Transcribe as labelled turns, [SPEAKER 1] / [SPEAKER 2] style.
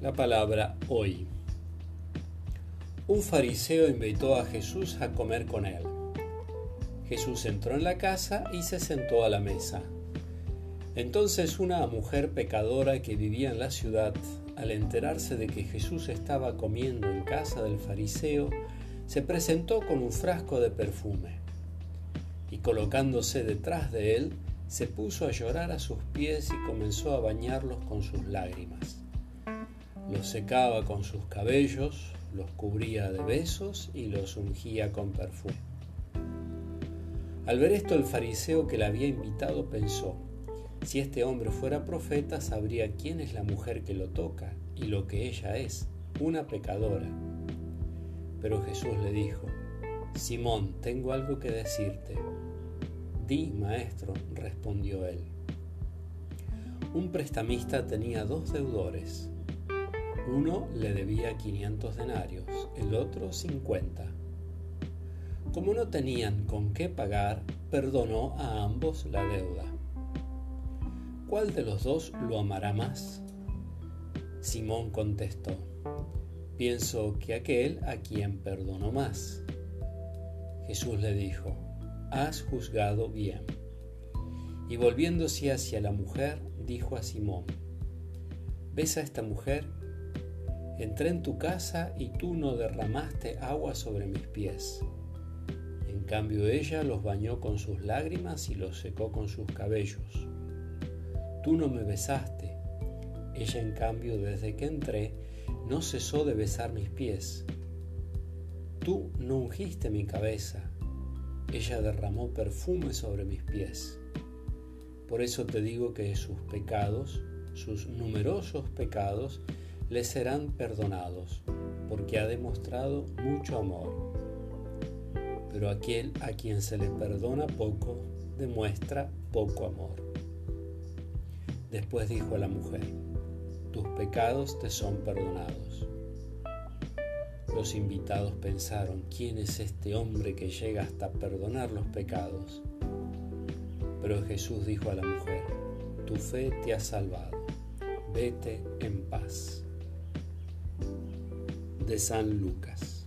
[SPEAKER 1] La palabra hoy. Un fariseo invitó a Jesús a comer con él. Jesús entró en la casa y se sentó a la mesa. Entonces una mujer pecadora que vivía en la ciudad, al enterarse de que Jesús estaba comiendo en casa del fariseo, se presentó con un frasco de perfume y colocándose detrás de él, se puso a llorar a sus pies y comenzó a bañarlos con sus lágrimas. Los secaba con sus cabellos, los cubría de besos y los ungía con perfume. Al ver esto el fariseo que la había invitado pensó, si este hombre fuera profeta sabría quién es la mujer que lo toca y lo que ella es, una pecadora. Pero Jesús le dijo, Simón, tengo algo que decirte. Di, maestro, respondió él. Un prestamista tenía dos deudores. Uno le debía 500 denarios, el otro 50. Como no tenían con qué pagar, perdonó a ambos la deuda. ¿Cuál de los dos lo amará más? Simón contestó, pienso que aquel a quien perdonó más. Jesús le dijo, has juzgado bien. Y volviéndose hacia la mujer, dijo a Simón, ¿ves a esta mujer? Entré en tu casa y tú no derramaste agua sobre mis pies. En cambio ella los bañó con sus lágrimas y los secó con sus cabellos. Tú no me besaste. Ella en cambio desde que entré no cesó de besar mis pies. Tú no ungiste mi cabeza ella derramó perfume sobre mis pies. Por eso te digo que sus pecados, sus numerosos pecados, le serán perdonados, porque ha demostrado mucho amor. Pero aquel a quien se le perdona poco, demuestra poco amor. Después dijo a la mujer, tus pecados te son perdonados. Los invitados pensaron, ¿quién es este hombre que llega hasta perdonar los pecados? Pero Jesús dijo a la mujer, tu fe te ha salvado, vete en paz. De San Lucas.